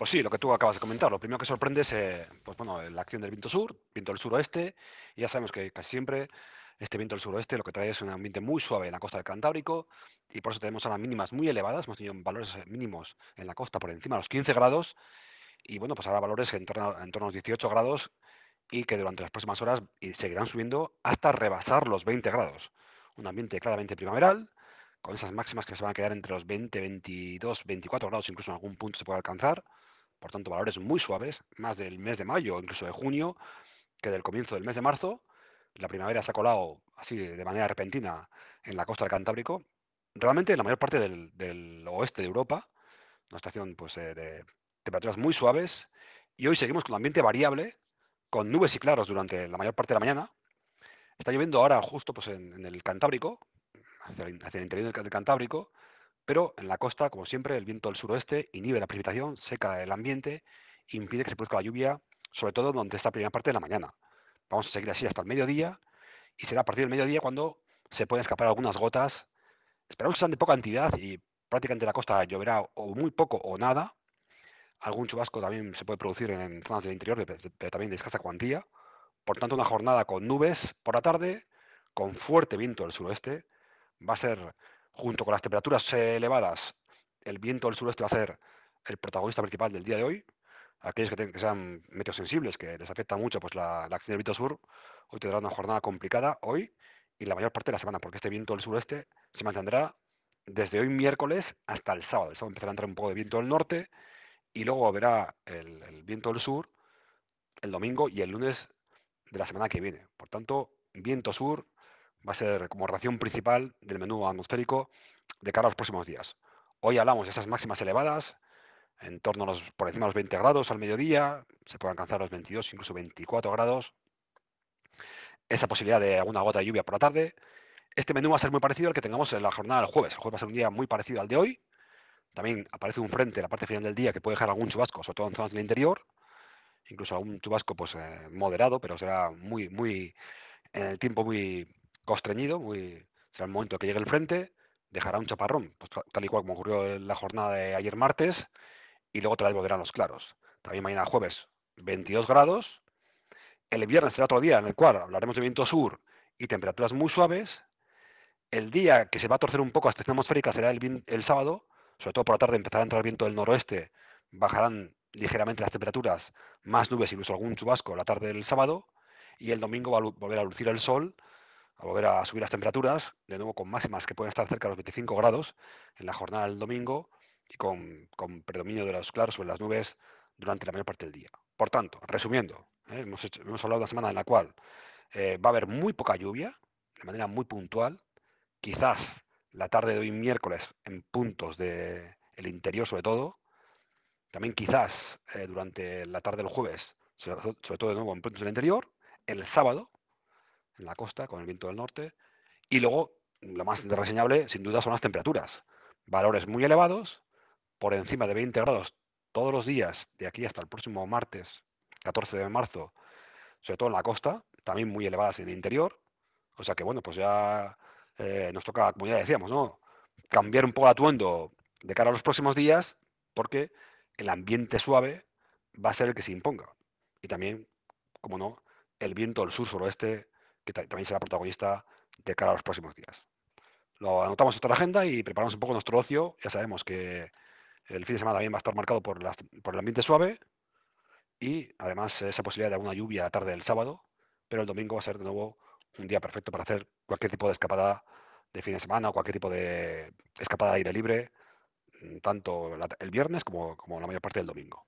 Pues sí, lo que tú acabas de comentar. Lo primero que sorprende es eh, pues bueno, la acción del viento sur, viento del suroeste. Y ya sabemos que casi siempre este viento del suroeste lo que trae es un ambiente muy suave en la costa del Cantábrico y por eso tenemos ahora mínimas muy elevadas. Hemos tenido valores mínimos en la costa por encima de los 15 grados y bueno, pues ahora valores en torno, en torno a los 18 grados y que durante las próximas horas seguirán subiendo hasta rebasar los 20 grados. Un ambiente claramente primaveral, con esas máximas que se van a quedar entre los 20, 22, 24 grados, incluso en algún punto se puede alcanzar por tanto valores muy suaves, más del mes de mayo, incluso de junio, que del comienzo del mes de marzo. La primavera se ha colado así de manera repentina en la costa del Cantábrico. Realmente en la mayor parte del, oeste de Europa, una estación pues, eh, de temperaturas muy suaves, y hoy seguimos con un ambiente variable, con nubes y claros durante la mayor parte de la mañana. Está lloviendo ahora justo pues, en, el Cantábrico, hacia el, interior del Cantábrico, pero en la costa, como siempre, el viento del suroeste inhibe la precipitación, seca el ambiente, impide que se produzca la lluvia, sobre todo durante esta primera parte de la mañana. Vamos a seguir así hasta el mediodía y será a partir del mediodía cuando se pueden escapar algunas gotas. Esperamos que sean de poca cantidad y prácticamente la costa lloverá o muy poco o nada. Algún chubasco también se puede producir en zonas del interior, pero también de escasa cuantía. Por tanto, una jornada con nubes por la tarde, con fuerte viento del suroeste. Va a ser junto con las temperaturas elevadas, el viento del suroeste va a ser el protagonista principal del día de hoy. Aquellos que, que sean que les afecta mucho pues, la, acción del viento sur, hoy tendrán una jornada complicada hoy y la mayor parte de la semana, porque este viento del suroeste se mantendrá desde hoy miércoles hasta el sábado. El sábado empezará a entrar un poco de viento del norte y luego verá el viento del sur el domingo y el lunes de la semana que viene. Por tanto, viento sur, va a ser como ración principal del menú atmosférico de cara a los próximos días. Hoy hablamos de esas máximas elevadas, en torno a los, por encima de los 20 grados al mediodía, se pueden alcanzar los 22, incluso 24 grados. Esa posibilidad de alguna gota de lluvia por la tarde. Este menú va a ser muy parecido al que tengamos en la jornada del jueves. El jueves va a ser un día muy parecido al de hoy. También aparece un frente en la parte final del día que puede dejar algún chubasco, sobre todo en zonas del interior. Incluso algún chubasco pues, eh, moderado, pero será muy, muy, en el tiempo muy, constreñido, muy, será el momento que llegue el frente, dejará un chaparrón, pues, tal y cual como ocurrió en la jornada de ayer martes, y luego otra vez volverán los claros. También mañana jueves, 22 grados. El viernes será otro día en el cual hablaremos de viento sur y temperaturas muy suaves. El día que se va a torcer un poco a estación atmosférica será el, el sábado, sobre todo por la tarde empezará a entrar viento del noroeste, bajarán ligeramente las temperaturas, más nubes, incluso algún chubasco la tarde del sábado, y el domingo va a volver a lucir el sol a volver a subir las temperaturas, de nuevo con máximas que pueden estar cerca de los 25 grados en la jornada del domingo y con, predominio de los claros sobre las nubes durante la mayor parte del día. Por tanto, resumiendo, ¿eh? hemos, hablado de una semana en la cual eh, va a haber muy poca lluvia, de manera muy puntual, quizás la tarde de hoy miércoles en puntos del interior sobre todo, también quizás eh, durante la tarde del jueves, sobre, sobre todo de nuevo en puntos del interior, el sábado, en la costa con el viento del norte. Y luego, lo más reseñable, sin duda, son las temperaturas. Valores muy elevados, por encima de 20 grados todos los días, de aquí hasta el próximo martes, 14 de marzo, sobre todo en la costa, también muy elevadas en el interior. O sea que, bueno, pues ya eh, nos toca, como ya decíamos, ¿no? Cambiar un poco el atuendo de cara a los próximos días, porque el ambiente suave va a ser el que se imponga. Y también, como no, el viento del sur-suroeste que también será protagonista de cara a los próximos días. Lo anotamos en la agenda y preparamos un poco nuestro ocio. Ya sabemos que el fin de semana también va a estar marcado por, el ambiente suave y además esa posibilidad de alguna lluvia tarde del sábado, pero el domingo va a ser de nuevo un día perfecto para hacer cualquier tipo de escapada de fin de semana o cualquier tipo de escapada de aire libre, mm, tanto el viernes como la mayor parte del domingo.